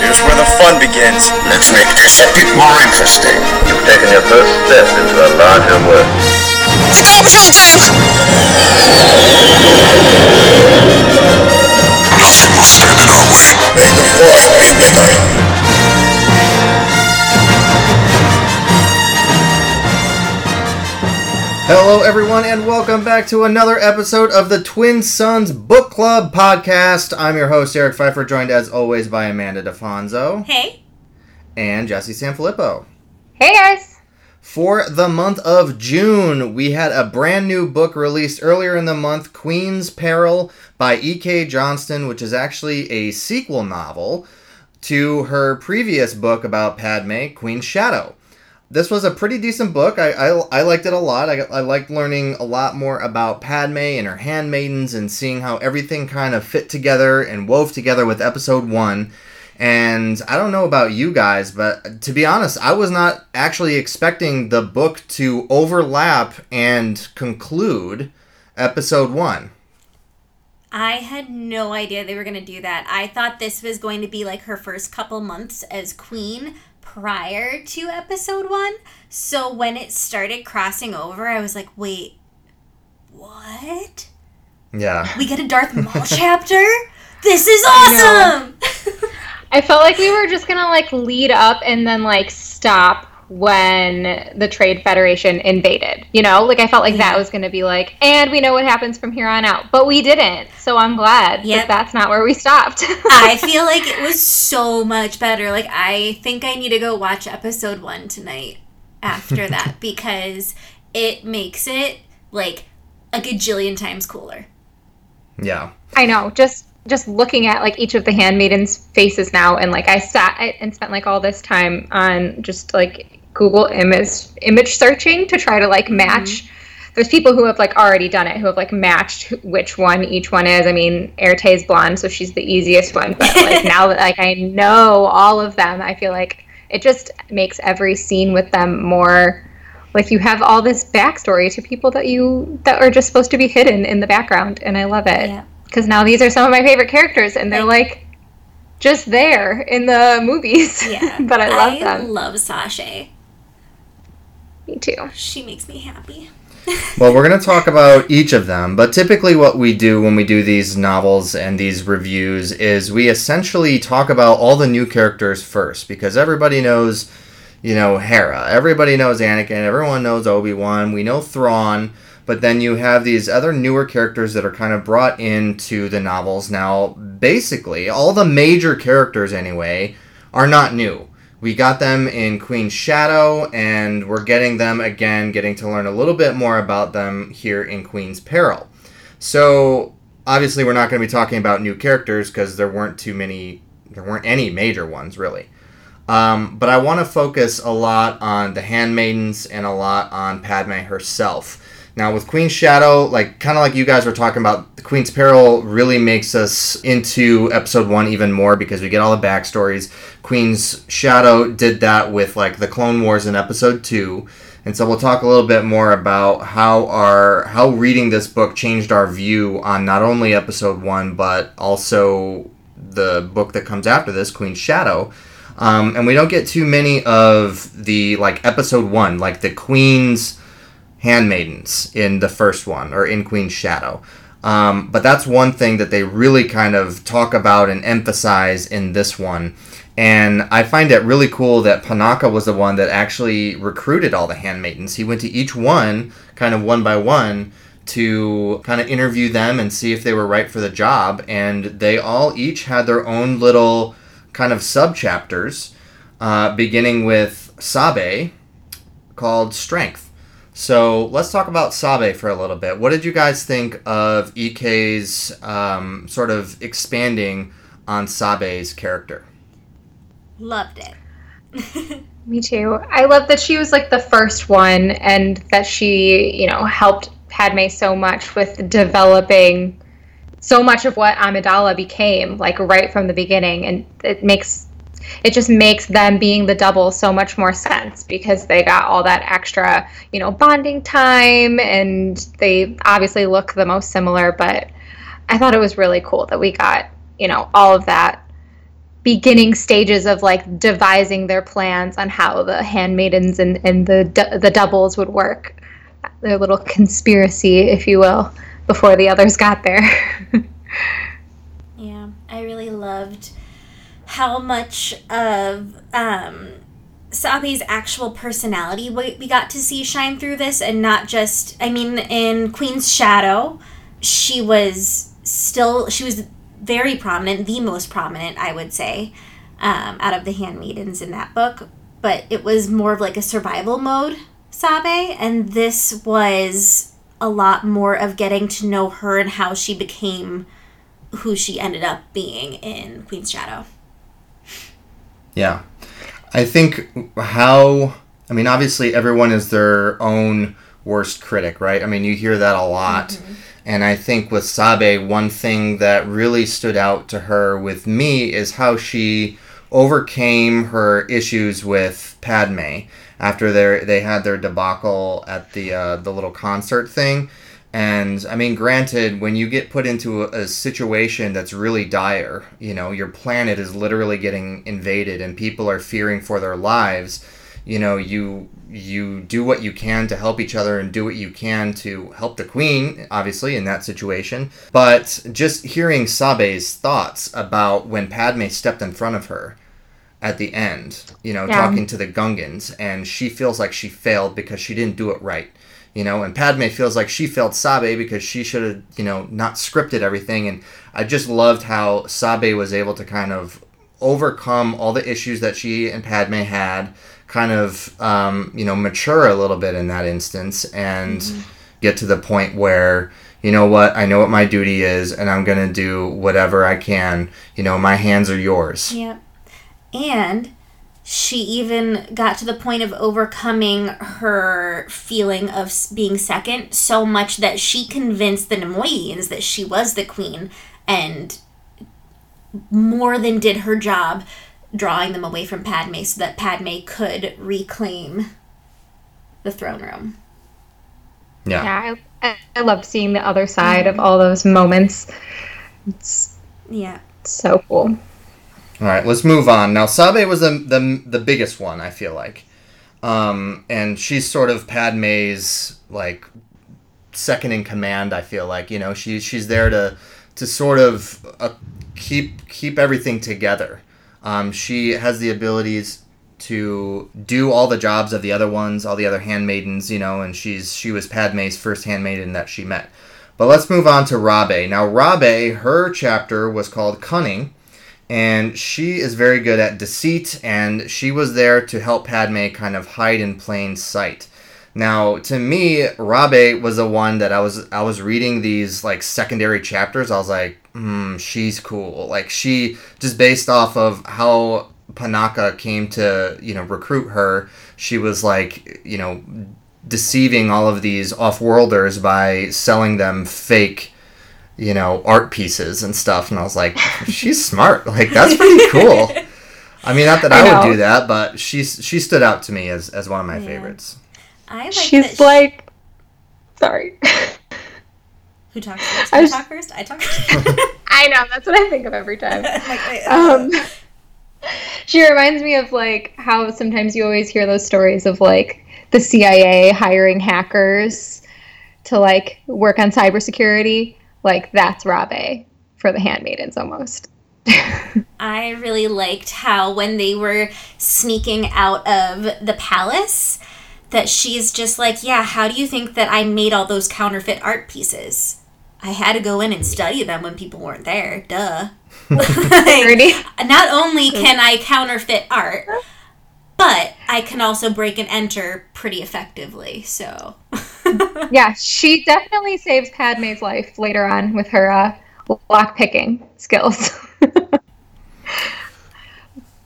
Here's where the fun begins. Let's make this a bit more interesting. You've taken your first step into a larger world. Stop shooting! Nothing will stand in our way. May the force be with us. Hello, everyone, and welcome back to another episode of the Twin Suns Book Club podcast. I'm your host, Eric Pfeiffer, joined as always by Amanda DeFonso Hey. and Jesse Sanfilippo. Hey guys. For the month of June, we had a brand new book released earlier in the month, Queen's Peril by E.K. Johnston, which is actually a sequel novel to her previous book about Padme, Queen's Shadow. This was a pretty decent book. I, I, I liked it a lot. I, I liked learning a lot more about Padme and her handmaidens and seeing how everything kind of fit together and wove together with episode one. And I don't know about you guys, but to be honest, I was not actually expecting the book to overlap and conclude episode one. I had no idea they were going to do that. I thought this was going to be like her first couple months as queen prior to episode 1. So when it started crossing over, I was like, "Wait. What? Yeah. We get a Darth Maul chapter? This is awesome." I felt like we were just gonna like lead up and then like stop when the Trade Federation invaded. You know, like I felt like that was gonna be like, and we know what happens from here on out, but we didn't. So I'm glad Yep. that that's not where we stopped. I feel like it was so much better. Like I think I need to go watch episode 1 tonight after that because it makes it like a gajillion times cooler. Yeah. I know, just just looking at like each of the handmaidens' faces now, and like I sat and spent like all this time on just like Google image image searching to try to like match. Mm-hmm. There's people who have like already done it, who have like matched which one each one is. I mean, Eirtae is blonde, so she's the easiest one. But like now that like I know all of them, I feel like it just makes every scene with them more like you have all this backstory to people that you that are just supposed to be hidden in the background, and I love it Yeah. Because now these are some of my favorite characters, and they're like just there in the movies. Yeah. but I love I them. love Sasha. Me too. She makes me happy. Well, we're going to talk about each of them, but typically what we do when we do these novels and these reviews is we essentially talk about all the new characters first because everybody knows, you know, Hera. Everybody knows Anakin. Everyone knows Obi-Wan. We know Thrawn. But then you have these other newer characters that are kind of brought into the novels. Now, basically, all the major characters, anyway, are not new. We got them in Queen's Shadow, and we're getting them again, getting to learn a little bit more about them here in Queen's Peril. So, obviously, we're not going to be talking about new characters because there weren't too many, there weren't any major ones, really. Um, but I want to focus a lot on the handmaidens and a lot on Padme herself. Now, with Queen's Shadow, like kind of like you guys were talking about, the Queen's Peril really makes us into episode one even more because we get all the backstories. Queen's Shadow did that with like the Clone Wars in episode two, and so we'll talk a little bit more about how our how reading this book changed our view on not only episode one but also the book that comes after this, Queen's Shadow. Um, and we don't get too many of the like episode one, like the Queen's handmaidens in the first one or in Queen's Shadow. Um, but that's one thing that they really kind of talk about and emphasize in this one. And I find it really cool that Panaka was the one that actually recruited all the handmaidens. He went to each one, kind of one by one, to kind of interview them and see if they were right for the job. And they all each had their own little kind of sub chapters, uh, beginning with Sabe, called Strength. So let's talk about Sabe for a little bit. What did you guys think of EK's um, sort of expanding on Sabe's character? Loved it. Me too. I love that she was like the first one and that she, you know, helped Padme so much with developing so much of what Amidala became, like right from the beginning. And it makes it just makes them being the double so much more sense because they got all that extra, you know, bonding time and they obviously look the most similar, but I thought it was really cool that we got, you know, all of that beginning stages of like devising their plans on how the handmaidens and, and the the doubles would work their little conspiracy if you will before the others got there. Yeah i really loved how much of um Sabe's actual personality we, we got to see shine through this and not just I mean in Queen's Shadow she was still she was very prominent, the most prominent, I would say, um, out of the handmaidens in that book. But it was more of like a survival mode, Sabe, and this was a lot more of getting to know her and how she became who she ended up being in Queen's Shadow. Yeah. I think how I mean obviously everyone is their own worst critic, right? I mean you hear that a lot. Mm-hmm. And I think with Sabe, one thing that really stood out to her with me is how she overcame her issues with Padme after they they had their debacle at the uh, the little concert thing. And I mean, granted, when you get put into a, a, situation that's really dire, you know, your planet is literally getting invaded and people are fearing for their lives you know you you do what you can to help each other and do what you can to help the queen obviously in that situation but just hearing sabe's thoughts about when padme stepped in front of her at the end you know yeah. talking to the gungans and she feels like she failed because she didn't do it right you know and padme feels like she failed sabe because she should have you know not scripted everything and i just loved how sabe was able to kind of overcome all the issues that she and padme had kind of um, you know mature a little bit in that instance and mm-hmm. get to the point where you know what I know what my duty is and I'm gonna do whatever I can. You know my hands are yours. Yeah, and she even got to the point of overcoming her feeling of being second so much that she convinced the Neimoidians that she was the queen and more than did her job drawing them away from Padme so that Padme could reclaim the throne room. Yeah. Yeah, I, I love seeing the other side mm-hmm. of all those moments. It's yeah, so cool. All right, let's move on. Now, Sabe was the the, the biggest one, I feel like. Um, and she's sort of Padme's like second in command. I feel like you know she's she's there to to sort of uh, keep keep everything together. Um, she has the abilities to do all the jobs of the other ones, all the other handmaidens, you know, and she's she was Padme's first handmaiden that she met. But let's move on to Rabe. Now, Rabe, her chapter was called Cunning, and she is very good at deceit, and she was there to help Padme kind of hide in plain sight. Now, to me, Rabe was the one that I was I was reading these like secondary chapters. I was like, hmm, she's cool. Like she just based off of how Panaka came to you know recruit her. She was like you know deceiving all of these off-worlders by selling them fake you know art pieces and stuff and i was like she's smart like that's pretty cool i mean not that i, I would do that but she's she stood out to me as, as one of my yeah. favorites I like She's like, sorry. Who talks first? I was... talk first? I talk first. I know. That's what I think of every time. um, she reminds me of like how sometimes you always hear those stories of like the CIA hiring hackers to like work on cybersecurity. Like that's Rabe for the Handmaidens almost. I really liked how when they were sneaking out of the palace, that she's just like, yeah, how do you think that I made all those counterfeit art pieces? I had to go in and study them when people weren't there. Duh. like, not only can I counterfeit art, but I can also break and enter pretty effectively. So, yeah, she definitely saves Padme's life later on with her uh, lock picking skills.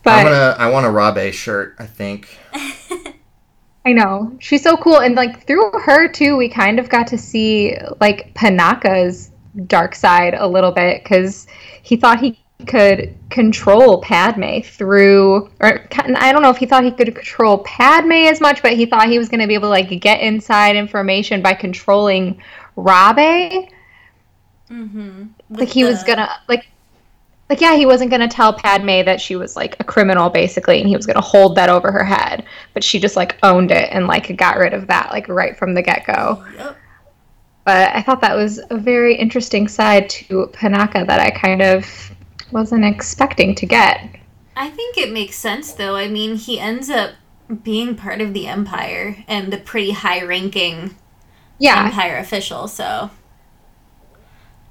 But I'm gonna. I want a Rabe shirt. I think. I know. She's so cool. And like through her too, we kind of got to see like Panaka's dark side a little bit because he thought he could control Padme through or I don't know if he thought he could control Padme as much, but he thought he was gonna be able to like get inside information by controlling Rabe. Mm-hmm. Like he was gonna like like yeah he wasn't going to tell padme that she was like a criminal basically and he was going to hold that over her head but she just like owned it and like got rid of that like right from the get-go Yep. but i thought that was a very interesting side to panaka that i kind of wasn't expecting to get I think it makes sense though. I mean, he ends up being part of the Empire and a pretty high ranking yeah Empire official, so.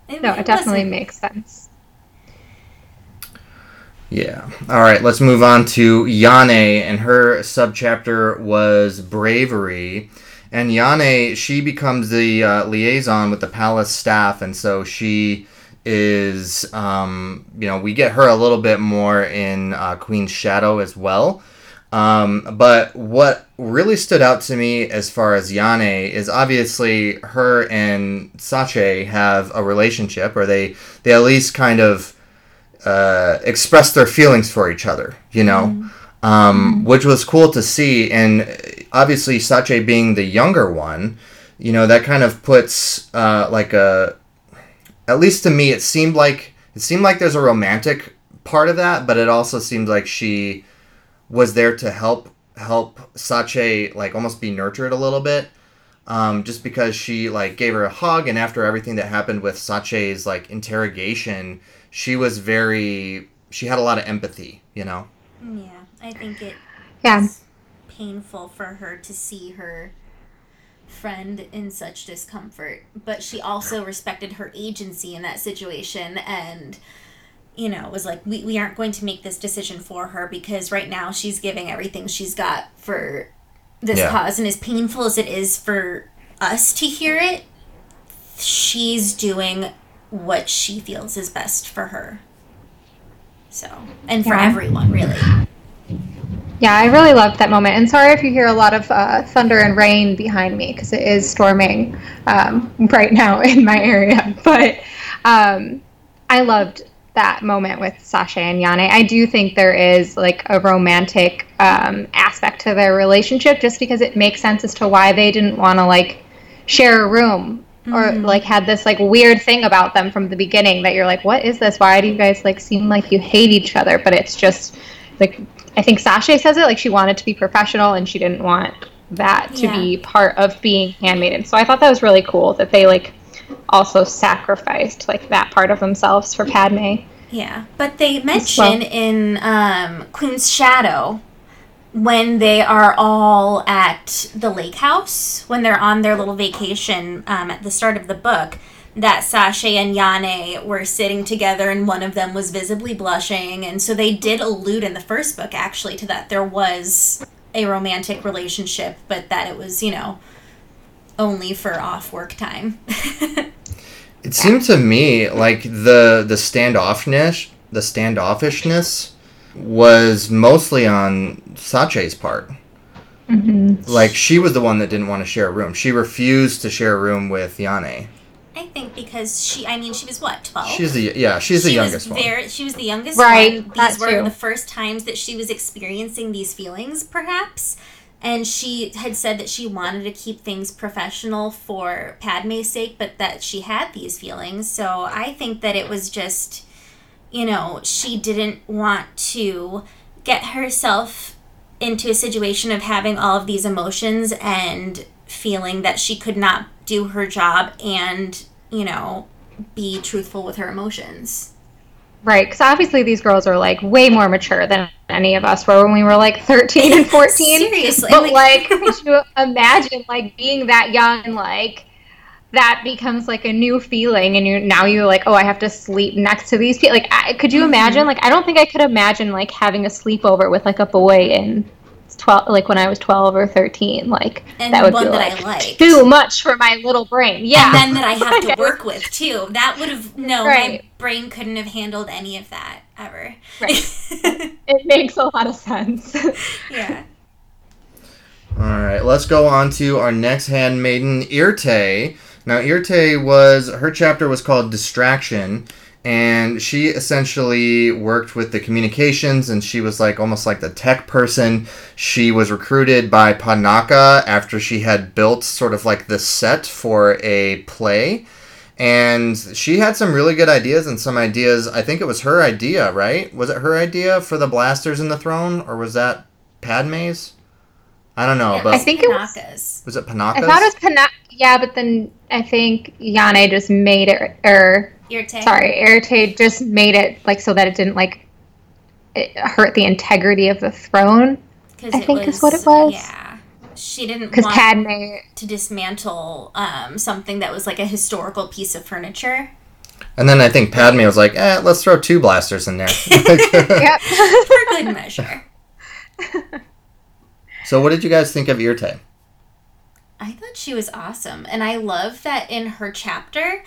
no it definitely wasn't- makes sense Yeah. All right. Let's move on to Yane, and her subchapter was bravery. And Yane, she becomes the uh, liaison with the palace staff, and so she is, um, you know, we get her a little bit more in uh, Queen's Shadow as well. Um, but what really stood out to me as far as Yane is obviously her and Sache have a relationship, or they they at least kind of uh, express their feelings for each other, you know, um, which was cool to see. And obviously, Sache being the younger one, you know, that kind of puts uh, like a, at least to me, it seemed like it seemed like there's a romantic part of that, but it also seemed like she was there to help help Sache like almost be nurtured a little bit. Um, just because she like gave her a hug and after everything that happened with Sache's like interrogation, she was very she had a lot of empathy, you know. Yeah, I think it Yeah. was painful for her to see her friend in such discomfort, but she also respected her agency in that situation and you know, was like, we, we aren't going to make this decision for her because right now she's giving everything she's got for this Yeah. cause. And as painful as it is for us to hear it, she's doing what she feels is best for her. So, and for Yeah. everyone, really. Yeah, I really loved that moment. And sorry if you hear a lot of uh, thunder and rain behind me because it is storming um, right now in my area. But um, I loved that moment with Sasha and Yane. I do think there is like a romantic um, aspect to their relationship just because it makes sense as to why they didn't want to like share a room or like had this like weird thing about them from the beginning that you're like what is this why do you guys like seem like you hate each other but it's just like i think sasha says it like she wanted to be professional and she didn't want that to Yeah. be part of being handmaiden so i thought that was really cool that they like also sacrificed like that part of themselves for padme Yeah, but they well. mention in um, Queen's Shadow when they are all at the lake house, when they're on their little vacation um, at the start of the book, that Sasha and Yane were sitting together and one of them was visibly blushing. And so they did allude in the first book, actually, to that there was a romantic relationship, but that it was, you know, only for off work time. It seemed to me like the the standoffishness, the standoffishness was mostly on Sache's part. Mm-hmm. Like she was the one that didn't want to share a room. She refused to share a room with Yane. I think because she, I mean, she was what, 12? She's the yeah, she's the she youngest was one. very, she was the youngest Right, one. that These were too. the first times that she was experiencing these feelings, perhaps. And she had said that she wanted to keep things professional for Padme's sake, but that she had these feelings. So I think that it was just, you know, she didn't want to get herself into a situation of having all of these emotions and feeling that she could not do her job and, you know, be truthful with her emotions. right because obviously these girls are like way more mature than any of us were when we were like 13 and 14 Seriously, but like- like could you imagine like being that young and like that becomes like a new feeling and you now you're like oh i have to sleep next to these people like I, could Mm-hmm. you imagine like i don't think i could imagine like having a sleepover with like a boy in 12 like when i was 12 or 13 like And that would one be that I like too much for my little brain yeah And then that I have to work with too. That would have no. Right. My, brain couldn't have handled any of that ever. Right. It makes a lot of sense. yeah. All right, let's go on to our next handmaiden, Eirtae. Now, Eirtae was her chapter was called Distraction, and she essentially worked with the communications, and she was like almost like the tech person. She was recruited by Panaka after she had built sort of like the set for a play, and she had some really good ideas and some ideas. I think it was her idea, right? Was it her idea for the blasters in the throne, or was that Padme's? I don't know, but I think it was. Panaka's. was it Panaka's? I thought it was Pana. Yeah, but then I think Yane just made it, or Eirtae. sorry, Irrite just made it like so that it didn't like it hurt the integrity of the throne. Because I think is what it was. Yeah. She didn't Because want Padme, to dismantle um, something that was like a historical piece of furniture. And then I think Padme was like, eh, let's throw two blasters in there. yep. For good measure. So, what did you guys think of Eirtae? I thought she was awesome. And I love that in her chapter,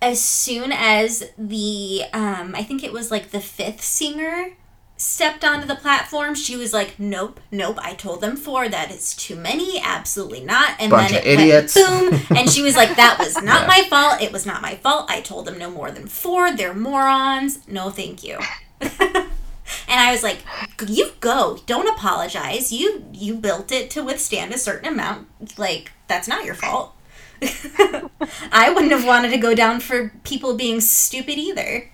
as soon as the, um, I think it was like the fifth singer stepped onto the platform, she was like, nope, nope, I told them four, that is too many, absolutely not. And Bunch then of it idiots. went boom. And she was like, that was not my fault. It was not my fault. I told them no more than four. They're morons. No, thank you. And I was like, "You go. Don't apologize. You you built it to withstand a certain amount. Like that's not your fault." I wouldn't have wanted to go down for people being stupid either.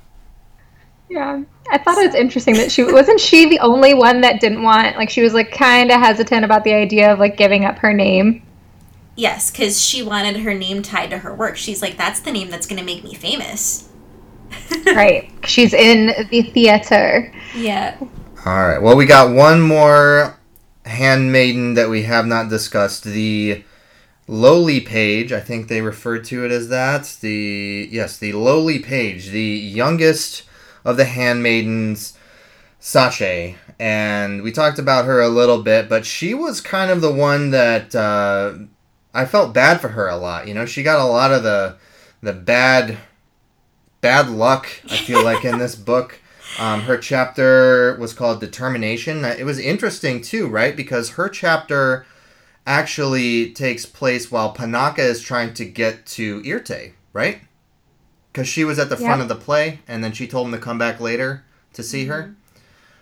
Yeah, I thought it was interesting that she wasn't she the only one that didn't want like she was like kind of hesitant about the idea of like giving up her name. Yes, because she wanted her name tied to her work. She's like, "That's the name that's going to make me famous." right. She's in the theater. Yeah. All right. Well, we got one more handmaiden that we have not discussed. The lowly page. I think they referred to it as that. The yes, the lowly page, the youngest of the handmaidens, Sache. And we talked about her a little bit, but she was kind of the one that uh, I felt bad for her a lot. You know, she got a lot of the the bad bad luck. I feel like in this book. Um, her chapter was called Determination. It was interesting too, right? Because her chapter actually takes place while Panaka is trying to get to Eirtae, right? Because she was at the front of the play, and then she told him to come back later to see her.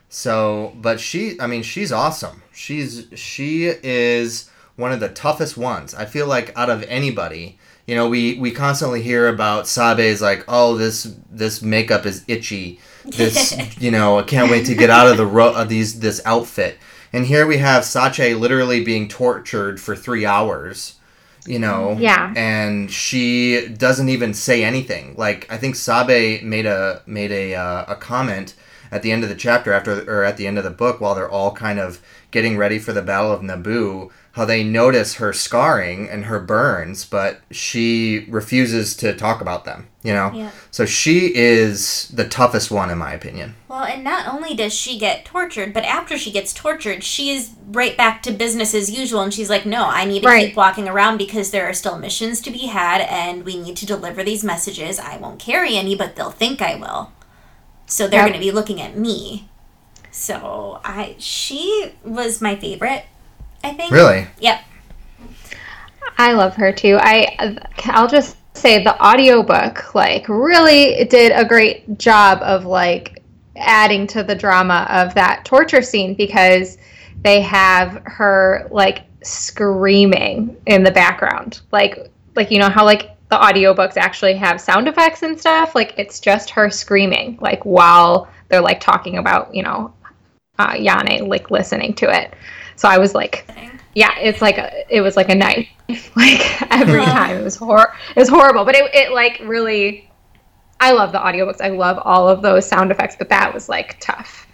So, but she, I mean, she's awesome. She's she is one of the toughest ones. I feel like out of anybody, you know, we we constantly hear about Sabe's like, oh, this this makeup is itchy. This, you know, I can't wait to get out of the ro- of these this outfit. And here we have Sache literally being tortured for three hours. You know, Yeah. and she doesn't even say anything. Like I think Sabe made a made a uh, a comment at the end of the chapter after or at the end of the book while they're all kind of getting ready for the battle of Naboo how they notice her scarring and her burns but she refuses to talk about them you know Yeah. so she is the toughest one in my opinion Well, and not only does she get tortured, but after she gets tortured, she is right back to business as usual. And she's like, no, I need to Right. keep walking around because there are still missions to be had and we need to deliver these messages. I won't carry any, but they'll think I will. So they're Yep. going to be looking at me. So I, she was my favorite, I think. really Yep. I love her too. I I'll just say the audiobook like really did a great job of like adding to the drama of that torture scene because they have her like screaming in the background. Like like you know how like the audiobooks actually have sound effects and stuff, like it's just her screaming like while they're like talking about, you know, uh, Yane like listening to it. So I was like yeah, it's like a, it was like a knife, like every time. It was hor, it was horrible, but it, it like really. I love the audiobooks. I love all of those sound effects, but that was like tough.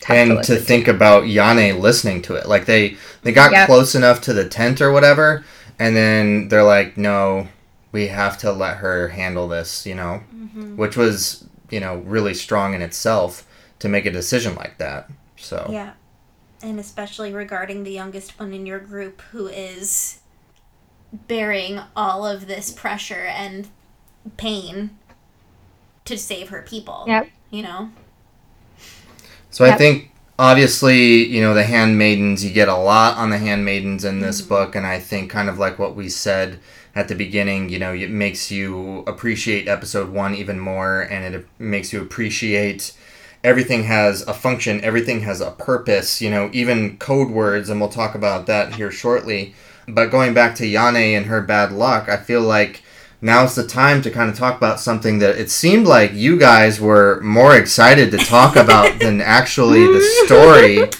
tough and to listen think about Yane listening to it like they they got Yep. close enough to the tent or whatever and then they're like no we have to let her handle this you know mm-hmm. which was you know really strong in itself to make a decision like that so Yeah. And especially regarding the youngest one in your group who is bearing all of this pressure and pain. to save her people. Yep. You know? So I think obviously, you know, the handmaidens, you get a lot on the handmaidens in this mm-hmm. book, and I think kind of like what we said at the beginning, you know, it makes you appreciate episode one even more, and it makes you appreciate everything has a function, everything has a purpose, you know, even code words, and we'll talk about that here shortly. But going back to Yane and her bad luck, I feel like now's the time to kind of talk about something that it seemed like you guys were more excited to talk about than actually the story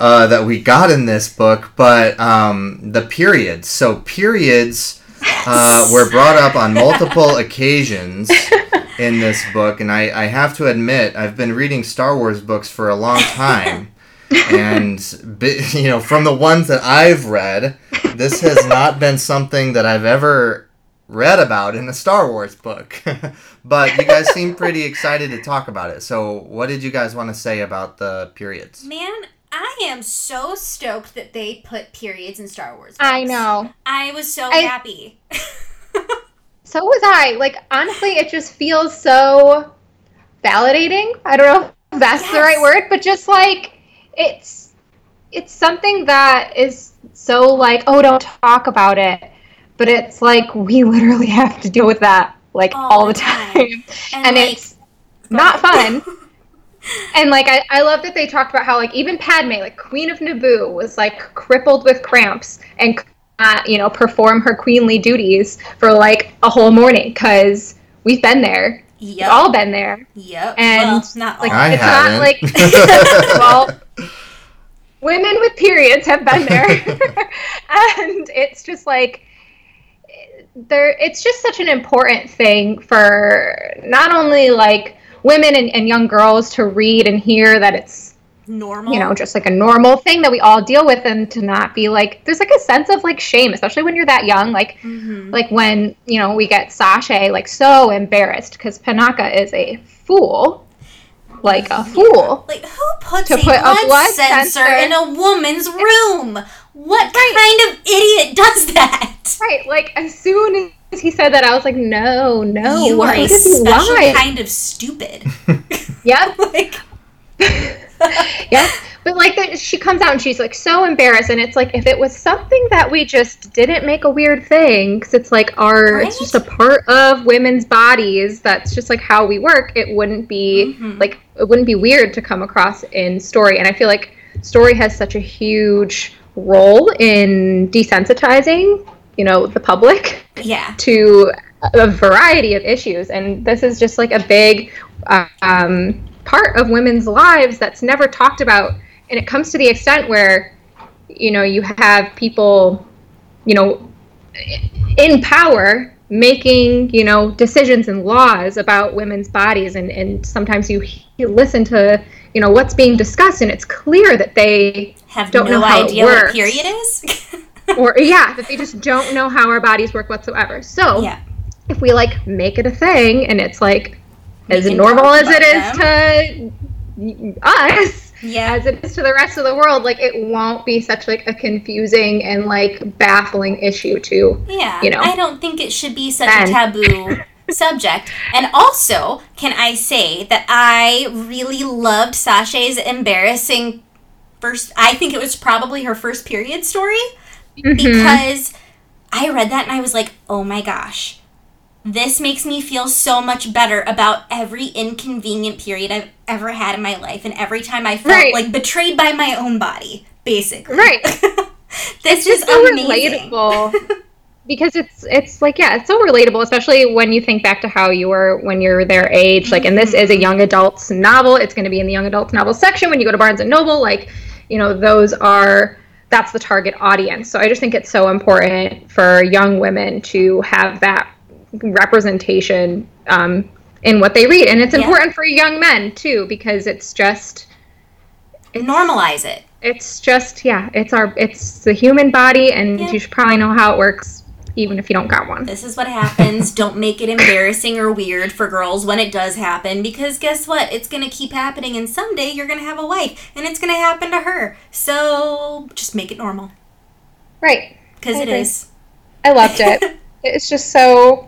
uh, that we got in this book. But um, the periods. So, periods uh, were brought up on multiple occasions in this book. And I, I have to admit, I've been reading Star Wars books for a long time. and you know from the ones that i've read this has not been something that i've ever read about in a Star Wars book. but you guys seem pretty excited to talk about it. So, what did you guys want to say about the periods? Man, I am so stoked that they put periods in Star Wars. I know. I was so I- happy. So was I. Like honestly, it just feels so validating. I don't know if that's the right word, but just like it's it's something that is so like, oh, don't talk about it. But it's like we literally have to deal with that like All all, the time. time. And, And, like- it's not fun. And like I, I love that they talked about how like even Padme, like Queen of Naboo, was like crippled with cramps and you know, perform her queenly duties for like a whole morning because we've been there. We've all been there. Yep. And, well, not like, all. I it's not haven't. like well women with periods have been there. and it's just like there it's just such an important thing for not only like women and, and young girls to read and hear that it's normal. you know just like a normal thing that we all deal with and to not be like there's like a sense of like shame especially when you're that young like Mhm. like when you know we get Sasha like so embarrassed because Panaka is a fool like a fool Like who puts To a, put a blood, blood sensor, sensor- in a woman's room? What kind of idiot does that? right like as soon as he said that I was like no no you are a special kind of stupid. yep like yeah but like that she comes out and she's like so embarrassed and it's like if it was something that we just didn't make a weird thing because it's like our it's just a part of women's bodies that's just like how we work it wouldn't be Mhm. like it wouldn't be weird to come across in story and i feel like story has such a huge role in desensitizing you know the public yeah. to a variety of issues and this is just like a big um, part of women's lives that's never talked about and it comes to the extent where you know you have people you know in power making you know decisions and laws about women's bodies and and sometimes you, you listen to you know what's being discussed and it's clear that they Have Don't no know how it idea what works. period is. or yeah that they just don't know how our bodies work whatsoever so yeah. if we like make it a thing and it's like as normal as it is to us Yeah. as it is to the rest of the world like it won't be such like a confusing and like baffling issue to Yeah, you know. I don't think it should be such And- a taboo subject. And also, can I say that I really loved Sasha's embarrassing first I think it was probably her first period story Mm-hmm. because I read that and I was like, "Oh my gosh. This makes me feel so much better about every inconvenient period I've ever had in my life and every time I felt Right. like betrayed by my own body, basically." Right. this it's is so amazing. relatable because it's it's like yeah it's so relatable especially when you think back to how you were when you're their age like and this is a mm-hmm. young adults novel it's going to be in the young adults novel section when you go to barnes and noble like you know those are that's the target audience so i just think it's so important for young women to have that representation um, in what they read and it's Yeah. important for young men too because it's just Normalize it. it's just yeah it's our it's the human body and Yeah. you should probably know how it works even if you don't got one This is what happens. Don't make it embarrassing or weird for girls when it does happen because guess what? It's going to keep happening and someday you're going to have a wife and it's going to happen to her. So just make it normal right because it agree. is. i loved it it's just so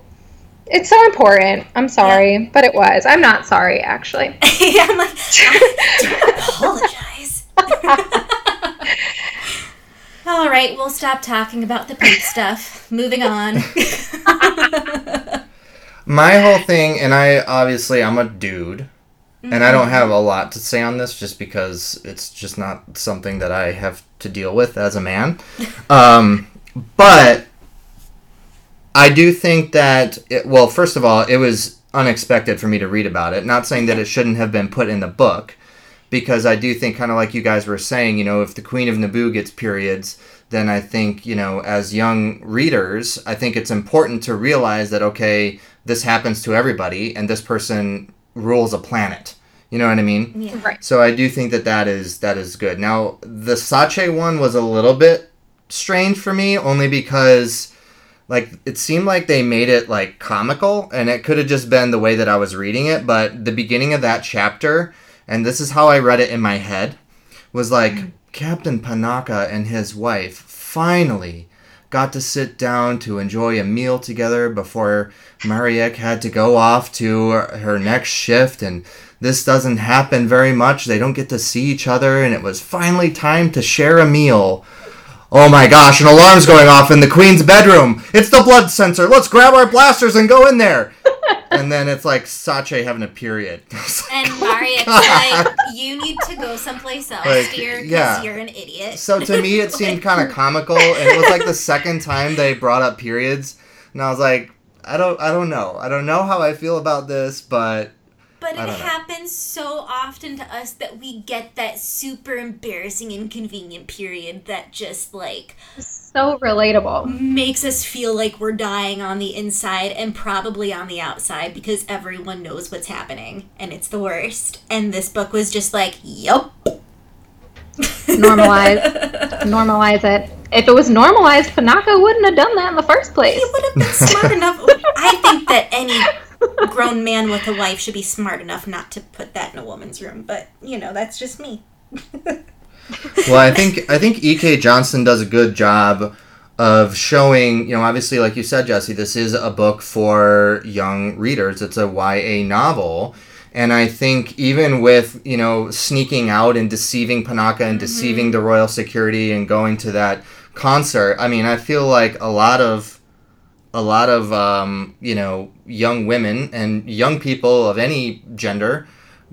It's so important. I'm sorry, but it was. I'm not sorry, actually. yeah, I'm like, I apologize. All right, we'll stop talking about the poop stuff. Moving on. My whole thing, and I obviously I'm a dude, and I don't have a lot to say on this just because it's just not something that I have to deal with as a man. Um, but I do think that, it, well, first of all, it was unexpected for me to read about it. Not saying that it shouldn't have been put in the book, because I do think, kind of like you guys were saying, you know, if the Queen of Naboo gets periods, then I think, you know, as young readers, I think it's important to realize that, okay, this happens to everybody, and this person rules a planet. You know what I mean? Yeah. Right. So I do think that that is that is good. Now the Sache one was a little bit strange for me, only because like it seemed like they made it like comical, and it could have just been the way that I was reading it. But the beginning of that chapter, and this is how I read it in my head, was like mm. Captain Panaka and his wife finally got to sit down to enjoy a meal together before Mariek had to go off to her next shift and this doesn't happen very much. They don't get to see each other and it was finally time to share a meal. Oh my gosh, an alarm's going off in the queen's bedroom. It's the blood sensor. Let's grab our blasters and go in there. and then it's like Sache having a period. And oh Mariek's like, you need to go someplace else, Like, dear, because yeah. you're an idiot. So to me, it seemed kind of comical, and it was like the second time they brought up periods, and I was like, I don't, I don't know, I don't know how I feel about this, but But it don't know. happens so often to us that we get that super embarrassing, inconvenient period that just like So relatable. makes us feel like we're dying on the inside and probably on the outside because everyone knows what's happening and it's the worst. And this book was just like, yup. Normalize. Normalize it. If it was normalized, Panaka wouldn't have done that in the first place. He would have been smart enough. I think that any grown man with a wife should be smart enough not to put that in a woman's room, but you know, that's just me. well, I think I think E.K. Johnston does a good job of showing, you know, obviously, like you said, Jesse, this is a book for young readers. It's a YA novel. And I think even with, you know, sneaking out and deceiving Panaka and deceiving mm-hmm. the royal security and going to that concert, I mean, I feel like a lot of a lot of um, you know young women and young people of any gender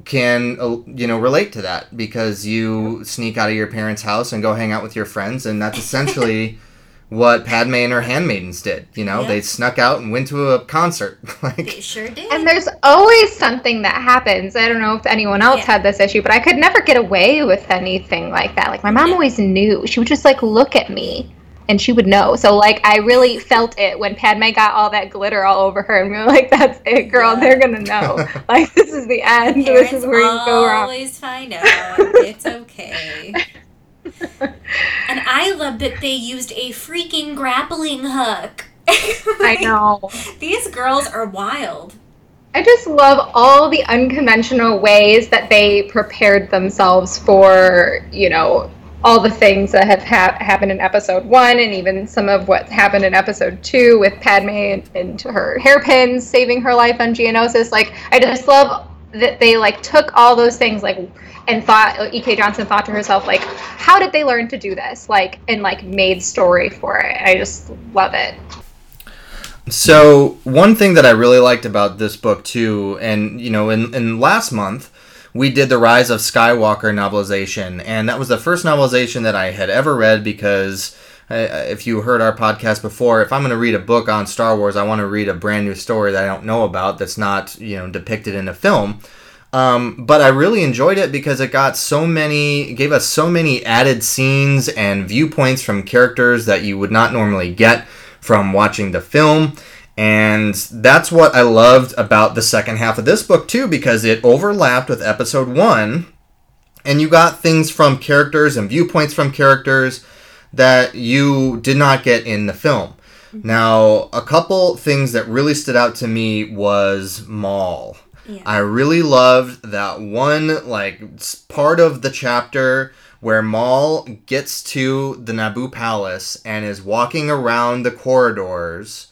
can uh, you know relate to that because you sneak out of your parents' house and go hang out with your friends, and that's essentially what Padme and her handmaidens did. You know, Yeah. they snuck out and went to a concert. They sure did. And there's always something that happens. I don't know if anyone else Yeah. had this issue, but I could never get away with anything like that. Like my mom always knew. She would just like look at me and she would know. So like I really felt it when Padme got all that glitter all over her and we were like, That's it, girl, Yeah. they're gonna know. like this is the end. Parents this is where you go wrong. always find out. It's okay. and I love that they used a freaking grappling hook. I know. These girls are wild. I just love all the unconventional ways that they prepared themselves for, you know, all the things that have ha- happened in episode one, and even some of what happened in episode two with Padme and, and her hairpins saving her life on Geonosis. Like, I just love that they like took all those things, like, and thought E.K. Johnston thought to herself, like, how did they learn to do this? Like, and like made story for it. I just love it. So one thing that I really liked about this book too, and you know, in, in last month we did the Rise of Skywalker novelization, and that was the first novelization that I had ever read because uh, if you heard our podcast before, if I'm going to read a book on Star Wars, I want to read a brand new story that I don't know about that's not you know depicted in a film. Um, but I really enjoyed it because it got so many, gave us so many added scenes and viewpoints from characters that you would not normally get from watching the film. And that's what I loved about the second half of this book, too, because it overlapped with episode one. And you got things from characters and viewpoints from characters that you did not get in the film. Mm-hmm. Now, a couple things that really stood out to me was Maul. Yeah. I really loved that one like part of the chapter where Maul gets to the Naboo palace and is walking around the corridors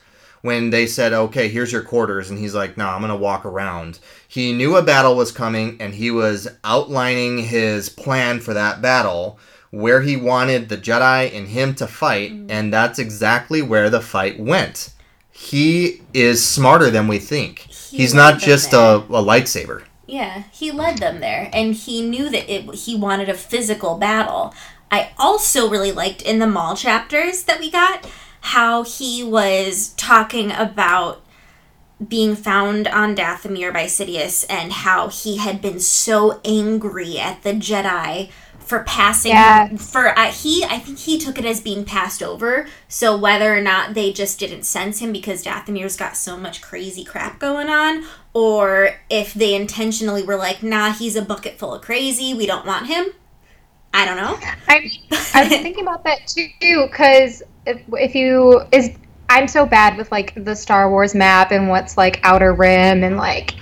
when they said, "Okay, here's your quarters," and he's like, "No, I'm gonna walk around." He knew a battle was coming, and he was outlining his plan for that battle, where he wanted the Jedi and him to fight, mm-hmm. and that's exactly where the fight went. He is smarter than we think. He He's not just a, a lightsaber. Yeah, he led them there, and he knew that it, he wanted a physical battle. I also really liked in the mall chapters that we got how he was talking about being found on Dathomir by Sidious and how he had been so angry at the Jedi for passing for uh, he I think he took it as being passed over. So whether or not they just didn't sense him because Dathomir's got so much crazy crap going on, or if they intentionally were like, nah, he's a bucket full of crazy, we don't want him. I don't know. I, I was thinking about that too, because if, if you is I'm so bad with like the Star Wars map and what's like outer rim and like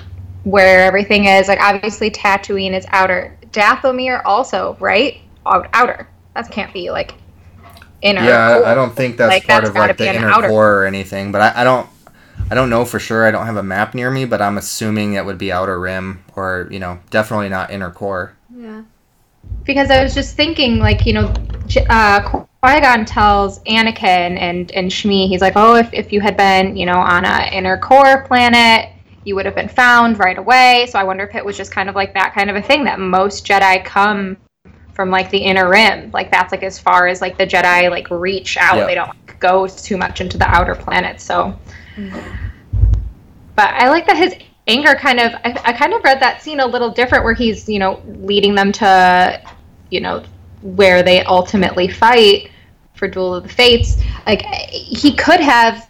where everything is. Like obviously Tatooine is outer. Dathomir also right Out- outer. That can't be like inner. Yeah, core. I, I don't think that's Like, part that's of like the an inner outer. core or anything. But I, I don't, I don't know for sure. I don't have a map near me, but I'm assuming it would be outer rim or you know definitely not inner core. Because I was just thinking, like, you know, uh, Qui Gon tells Anakin and and Shmi, he's like, oh, if, if you had been, you know, on a inner core planet, you would have been found right away. So I wonder if it was just kind of like that kind of a thing that most Jedi come from like the inner rim, like that's like as far as like the Jedi like reach out. Yeah. They don't like, go too much into the outer planets. So, but I like that his anger kind of I, I kind of read that scene a little different where he's you know leading them to you know where they ultimately fight for duel of the fates. Like he could have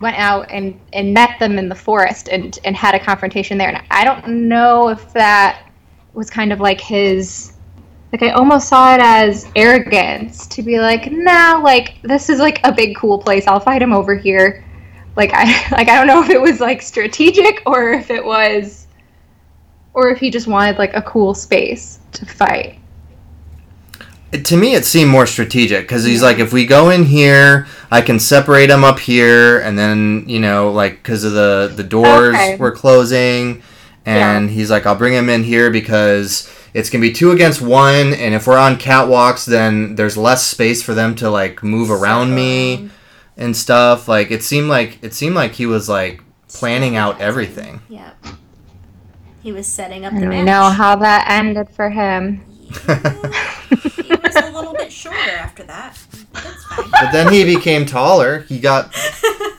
went out and and met them in the forest and and had a confrontation there. And i don't know if that was kind of like his like i almost saw it as arrogance to be like nah like this is like a big cool place. I'll fight him over here like i like i don't know if it was like strategic or if it was or if he just wanted like a cool space to fight. It- to me, it seemed more strategic because he's like, if we go in here, I can separate them up here, and then you know, like because of the the doors Okay. were closing, and he's like, I'll bring him in here because it's gonna be two against one, and if we're on catwalks, then there's less space for them to like move around me and stuff. Like it seemed like it seemed like he was like planning out everything. Yeah. He was setting up the and match. we know how that ended for him he was a little bit shorter after that. That's fine. But then he became taller. He got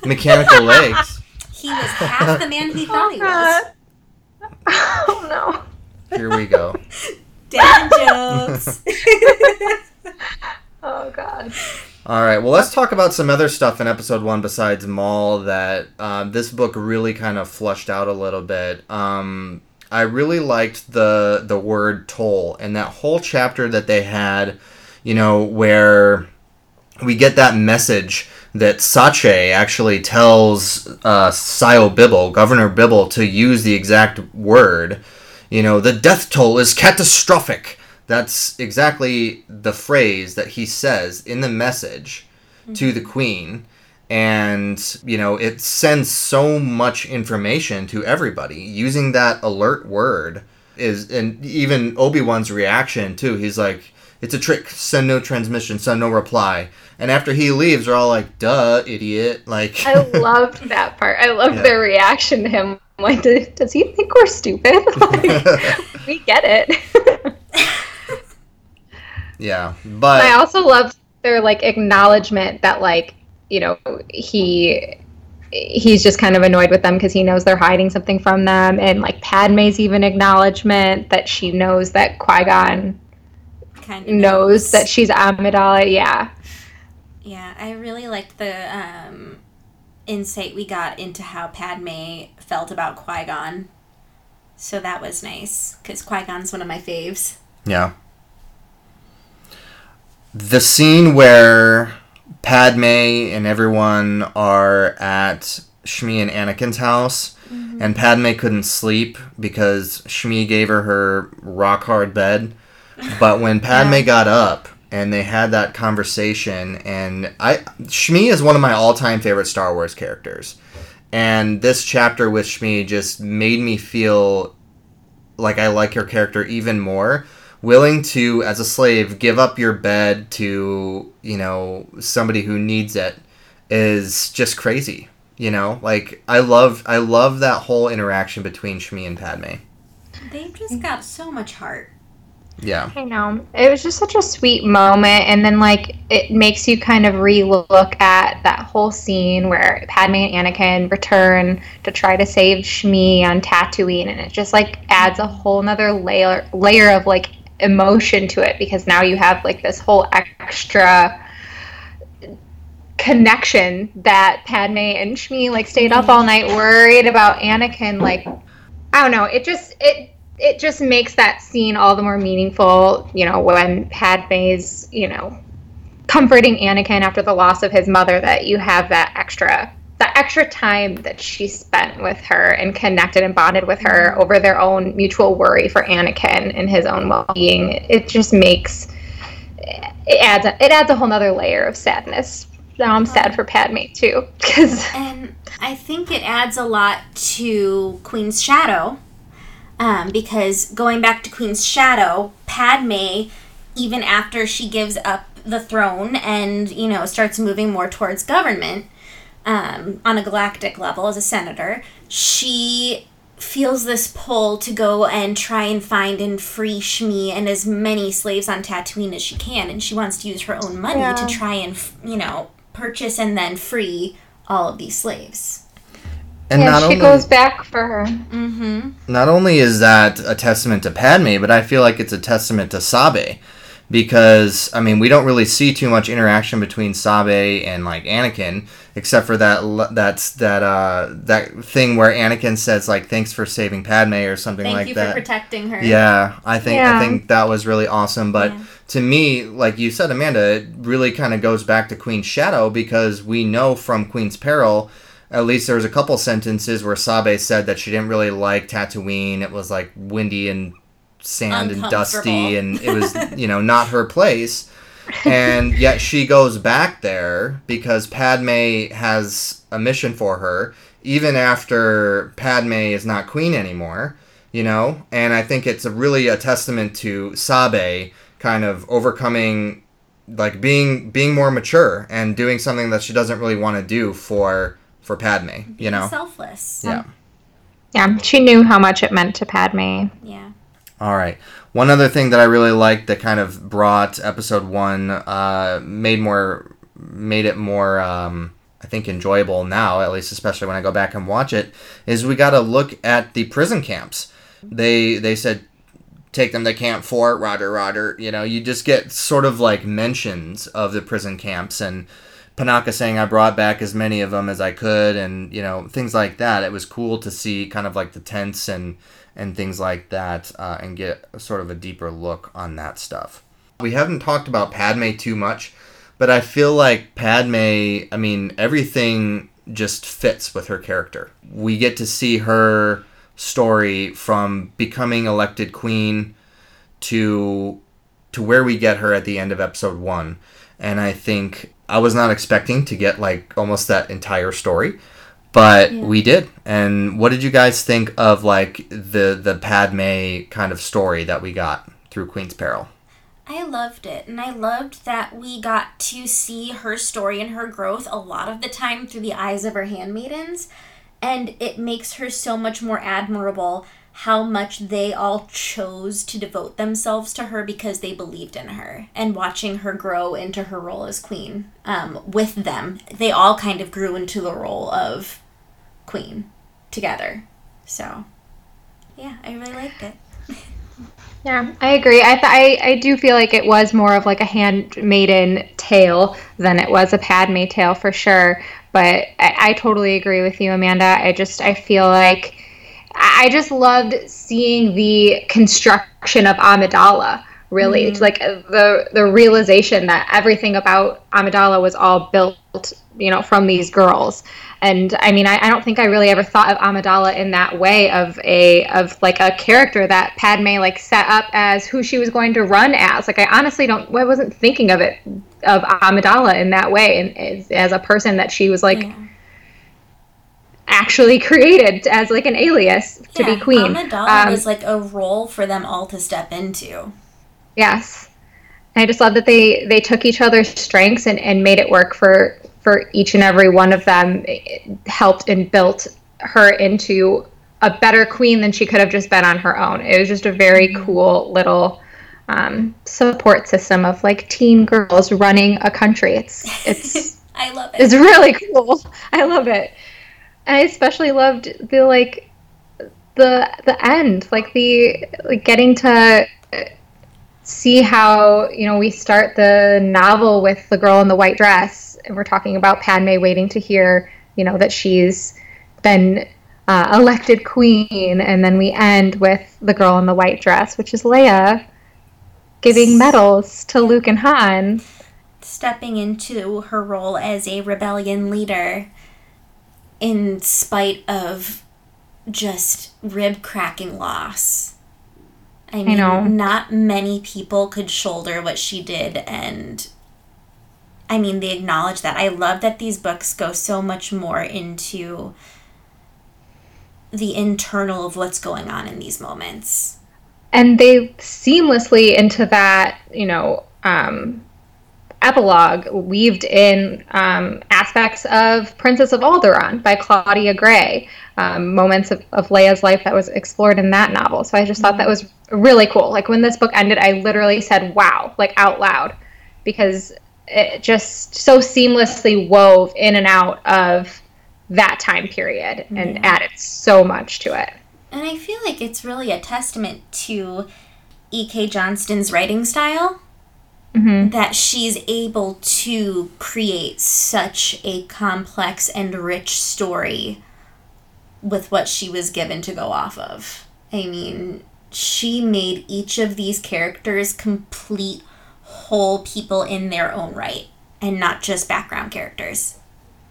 mechanical legs. He was half the man he thought he was. oh, oh no Here we go. Dad jokes. oh god All right. Well, let's talk about some other stuff in episode one besides Maul that um, this book really kind of flushed out a little bit. Um, I really liked the the word toll and that whole chapter that they had, you know, where we get that message that Sache actually tells uh, Sio Bibble, Governor Bibble, to use the exact word. You know, the death toll is catastrophic. That's exactly the phrase that he says in the message to the mm-hmm. queen. And, you know, it sends so much information to everybody. Using that alert word is, and even Obi Wan's reaction, too. He's like, it's a trick. Send no transmission, send no reply. And after he leaves, they're all like, duh, idiot. Like, i loved that part i loved Yeah. their reaction to him like does, does he think we're stupid like, we get it yeah. But. I also loved their like acknowledgement that like you know he he's just kind of annoyed with them because he knows they're hiding something from them, and like Padme's even acknowledgement that she knows that Qui Gon kind of knows that she's Amidala. Yeah, Yeah, I really liked the um, insight we got into how Padme felt about Qui Gon. So that was nice because Qui Gon's one of my faves. Yeah. The scene where Padme and everyone are at Shmi and Anakin's house, mm-hmm. and Padme couldn't sleep because Shmi gave her her rock hard bed. But when Padme got up and they had that conversation. And I Shmi is one of my all-time favorite Star Wars characters, and this chapter with Shmi just made me feel like I like her character even more. Willing to, as a slave, give up your bed to you know somebody who needs it is just crazy. You know, like I love I love that whole interaction between Shmi and Padme. They've just got so much heart. Yeah. I know. It was just such a sweet moment. And then, like, it makes you kind of re look at that whole scene where Padme and Anakin return to try to save Shmi on Tatooine. And it just, like, adds a whole nother layer, layer of, like, emotion to it because now you have, like, this whole extra connection that Padme and Shmi, like, stayed up all night worried about Anakin. Like, I don't know. It just, it, it just makes that scene all the more meaningful, you know, when Padme's, you know, comforting Anakin after the loss of his mother that you have that extra that extra time that she spent with her and connected and bonded with her over their own mutual worry for Anakin and his own well-being. It just makes it adds a, it adds a whole nother layer of sadness. Now I'm sad for Padme too because And I think it adds a lot to Queen's Shadow. Um, because going back to Queen's Shadow, Padme, even after she gives up the throne and, you know, starts moving more towards government um, on a galactic level as a senator, she feels this pull to go and try and find and free Shmi and as many slaves on Tatooine as she can. And she wants to use her own money Yeah. to try and, you know, purchase and then free all of these slaves. And yeah, not she only goes back for her. Mm-hmm. not only is that a testament to Padme, but I feel like it's a testament to Sabe. Because I mean, we don't really see too much interaction between Sabe and like Anakin, except for that l- that's that uh that thing where Anakin says like "Thanks for saving Padme" or something like that. Thank like you that. for protecting her. Yeah, I think I think that was really awesome. But Yeah. to me, like you said, Amanda, it really kind of goes back to Queen's Shadow because we know from Queen's Peril, at least there was a couple sentences where Sabe said that she didn't really like Tatooine. It was like windy and sand and dusty, and it was you know not her place. and yet she goes back there because Padme has a mission for her, even after Padme is not queen anymore, you know? And I think it's a really a testament to Sabe kind of overcoming like being being more mature and doing something that she doesn't really want to do for for Padme, you know? Selfless. Yeah. Yeah, she knew how much it meant to Padme. Yeah. All right. One other thing that I really liked that kind of brought episode one, uh, made more, made it more, um, I think enjoyable now, at least especially when I go back and watch it, is we got to look at the prison camps. They they said take them to Camp Four, Roger, Roger. You know, you just get sort of like mentions of the prison camps and. Panaka saying I brought back as many of them as I could, and you know things like that. It was cool to see kind of like the tents and and things like that, uh, and get sort of a deeper look on that stuff. We haven't talked about Padme too much, but I feel like Padme. I mean, everything just fits with her character. We get to see her story from becoming elected queen to to where we get her at the end of episode one, and I think I was not expecting to get like almost that entire story, but we did. And what did you guys think of like the the Padme kind of story that we got through Queen's Peril? I loved it. And I loved that we got to see her story and her growth a lot of the time through the eyes of her handmaidens. And it makes her so much more admirable how much they all chose to devote themselves to her because they believed in her and watching her grow into her role as queen um, with them. They all kind of grew into the role of queen together. So, yeah, I really liked it. Yeah, I agree. I, th- I I do feel like it was more of like a handmaiden tale than it was a Padme tale for sure. But I, I totally agree with you, Amanda. I just I feel like I just loved seeing the construction of Amidala. Really, It's like the the realization that everything about Amidala was all built you know, from these girls. And I mean, I, I don't think I really ever thought of Amidala in that way of a of like a character that Padme like set up as who she was going to run as. Like I honestly don't, I wasn't thinking of it of Amidala in that way, and as, as a person that she was like. Yeah. Actually created as like an alias to Yeah, be queen. Amidala Um, was like a role for them all to step into. Yes. I just love that they they took each other's strengths and, and made it work for for each and every one of them. Helped and built her into a better queen than she could have just been on her own. It was just a very cool little um, support system of like teen girls running a country. It's it's I love it. it's really cool. I love it. And I especially loved the like the the end, like the like getting to see how, you know, we start the novel with the girl in the white dress and we're talking about Padme waiting to hear, you know, that she's been uh, elected queen and then we end with the girl in the white dress, which is Leia giving medals to Luke and Han. stepping into her role as a rebellion leader in spite of just rib cracking loss. I mean, know. not many people could shoulder what she did, and I mean, they acknowledge that. I love that these books go so much more into the internal of what's going on in these moments. and they seamlessly into that you know um, epilogue weaved in um, aspects of princess of alderaan by claudia gray um, moments of, of leia's life that was explored in that novel. So i just thought that was really cool. Like when this book ended i literally said wow like out loud because it just so seamlessly wove in and out of that time period and added so much to it. And I feel like it's really a testament to E.K. Johnston's writing style Mm-hmm. that she's able to create such a complex and rich story with what she was given to go off of. I mean, she made each of these characters complete whole people in their own right and not just background characters.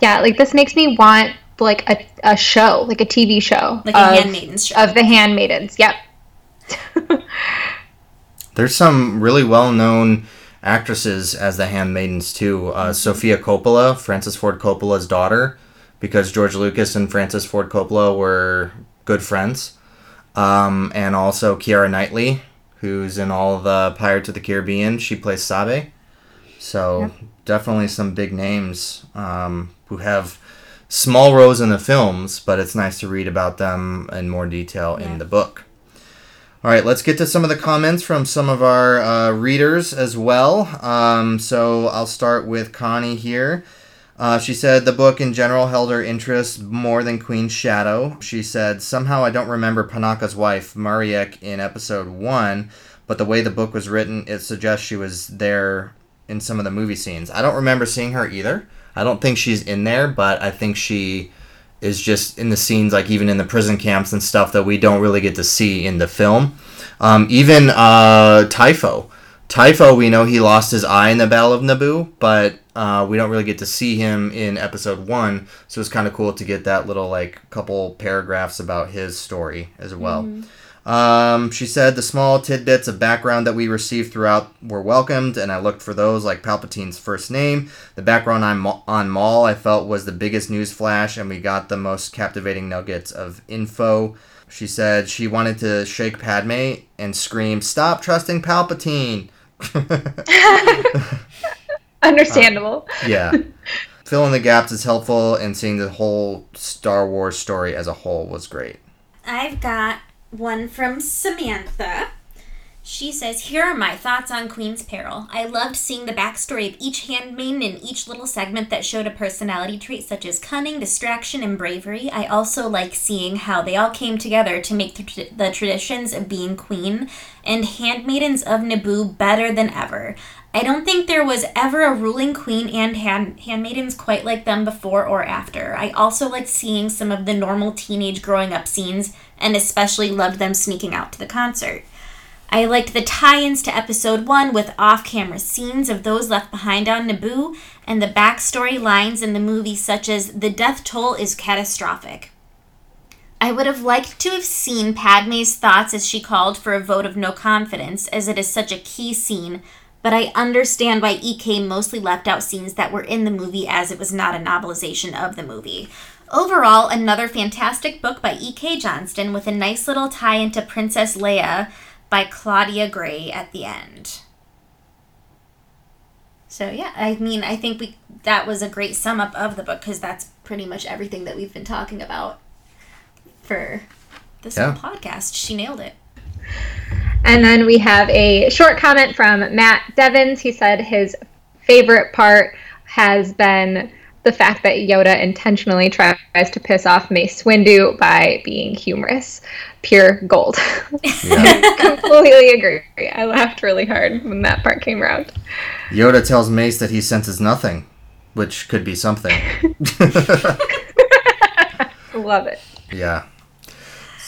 Yeah, like this makes me want like a, a show, like a TV show. Like a of, Handmaidens show. Of the Handmaidens. Yep. There's some really well-known actresses as the handmaidens too. Uh, Sofia Coppola, Francis Ford Coppola's daughter, because George Lucas and Francis Ford Coppola were good friends. Um, and also Keira Knightley, who's in all the Pirates of the Caribbean. She plays Sabe. So definitely some big names um, who have small roles in the films, but it's nice to read about them in more detail in the book. All right, let's get to some of the comments from some of our uh, readers as well. Um, so I'll start with Connie here. Uh, she said the book in general held her interest more than Queen's Shadow. She said, Somehow I don't remember Panaka's wife, Mariek, in episode one, but the way the book was written, it suggests she was there in some of the movie scenes. I don't remember seeing her either. I don't think she's in there, but I think she is just in the scenes, like even in the prison camps and stuff that we don't really get to see in the film. Um, even uh, Typho. Typho, we know he lost his eye in the Battle of Naboo, but uh, we don't really get to see him in episode one. So it's kind of cool to get that little like couple paragraphs about his story as well. Um, she said the small tidbits of background that we received throughout were welcomed, and I looked for those, like Palpatine's first name. The background on, Ma- on Maul I felt was the biggest news flash, and we got the most captivating nuggets of info. She said she wanted to shake Padme and scream, Stop trusting Palpatine! Understandable. yeah. Filling the gaps is helpful, and seeing the whole Star Wars story as a whole was great. I've got one from Samantha. She says, Here are my thoughts on Queen's Peril. I loved seeing the backstory of each handmaiden in each little segment that showed a personality trait such as cunning, distraction, and bravery. I also like seeing how they all came together to make the, tra- the traditions of being queen and handmaidens of Naboo better than ever. I don't think there was ever a ruling queen and hand- handmaidens quite like them before or after. I also liked seeing some of the normal teenage growing up scenes and especially loved them sneaking out to the concert. I liked the tie ins to episode one with off camera scenes of those left behind on Naboo and the backstory lines in the movie, such as the death toll is catastrophic. I would have liked to have seen Padme's thoughts as she called for a vote of no confidence, as it is such a key scene, but I understand why EK mostly left out scenes that were in the movie as it was not a novelization of the movie. Overall, another fantastic book by E.K. Johnston with a nice little tie into Princess Leia by Claudia Gray at the end. So yeah, I mean, I think we that was a great sum up of the book because that's pretty much everything that we've been talking about for this Yeah. podcast. She nailed it. And then we have a short comment from Matt Devins. He said his favorite part has been the fact that Yoda intentionally tries to piss off Mace Windu by being humorous. Pure gold. Completely agree. I laughed really hard when that part came around. Yoda tells Mace that he senses nothing, which could be something. Love it. Yeah.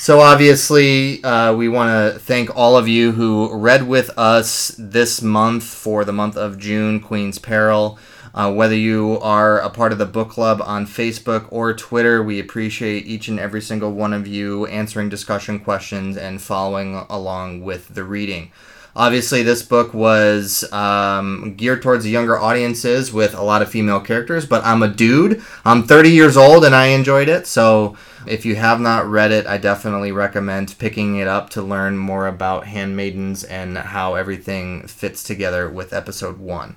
So obviously, uh, we want to thank all of you who read with us this month for the month of June, Queen's Peril. Uh, whether you are a part of the book club on Facebook or Twitter, we appreciate each and every single one of you answering discussion questions and following along with the reading. Obviously, this book was um, geared towards younger audiences with a lot of female characters, but I'm a dude. I'm 30 years old and I enjoyed it. So, if you have not read it, I definitely recommend picking it up to learn more about handmaidens and how everything fits together with episode one.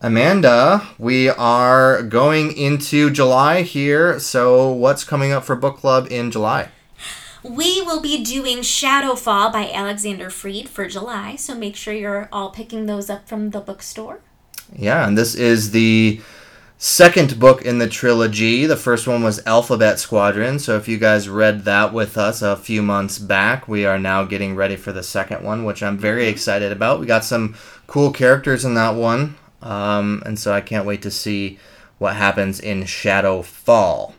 Amanda, we are going into July here. So, what's coming up for book club in July? We will be doing Shadowfall by Alexander Freed for July, so make sure you're all picking those up from the bookstore. Yeah, and this is the second book in the trilogy. The first one was Alphabet Squadron. So if you guys read that with us a few months back, we are now getting ready for the second one, which I'm very excited about. We got some cool characters in that one, um, and so I can't wait to see what happens in Shadowfall.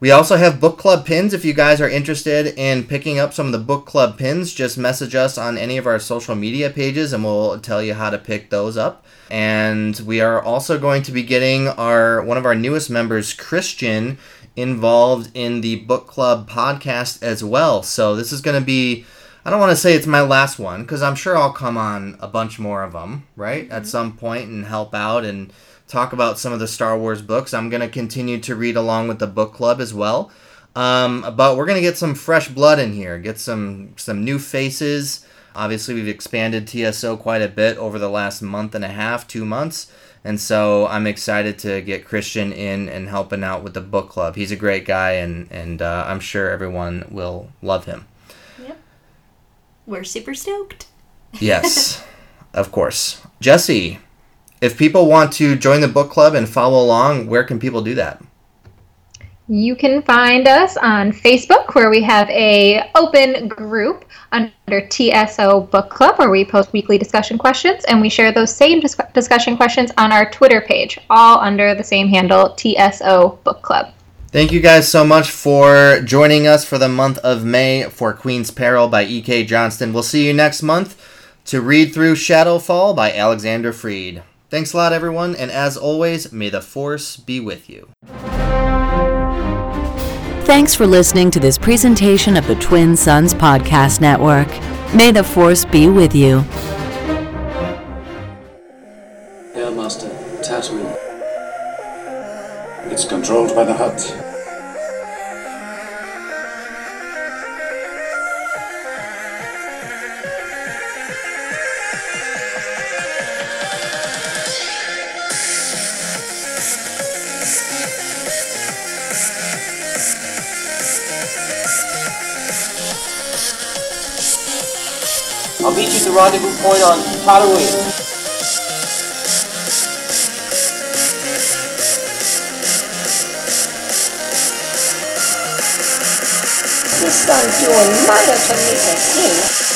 We also have book club pins. If you guys are interested in picking up some of the book club pins, just message us on any of our social media pages and we'll tell you how to pick those up. And we are also going to be getting our one of our newest members, Christian, involved in the book club podcast as well. So this is going to be I don't want to say it's my last one because I'm sure I'll come on a bunch more of them, right? At mm-hmm. some point and help out and talk about some of the Star Wars books. I'm going to continue to read along with the book club as well. Um, but we're going to get some fresh blood in here, get some some new faces. Obviously, we've expanded TSO quite a bit over the last month and a half, two months. And so I'm excited to get Christian in and helping out with the book club. He's a great guy, and, and uh, I'm sure everyone will love him. We're super stoked. Yes, of course. Jesse, if people want to join the book club and follow along, where can people do that? You can find us on Facebook, where we have a open group under TSO Book Club, where we post weekly discussion questions, and we share those same dis- discussion questions on our Twitter page, all under the same handle, TSO Book Club. Thank you guys so much for joining us for the month of May for Queen's Peril by E.K. Johnston. We'll see you next month to read through Shadowfall by Alexander Freed. Thanks a lot, everyone, and as always, may the Force be with you. Thanks for listening to this presentation of the Twin Suns Podcast Network. May the Force be with you. Airmaster, Tatooine. It's controlled by the Hutt. Meet you at the rendezvous point on Tatooine. This son's doing murder to me and him.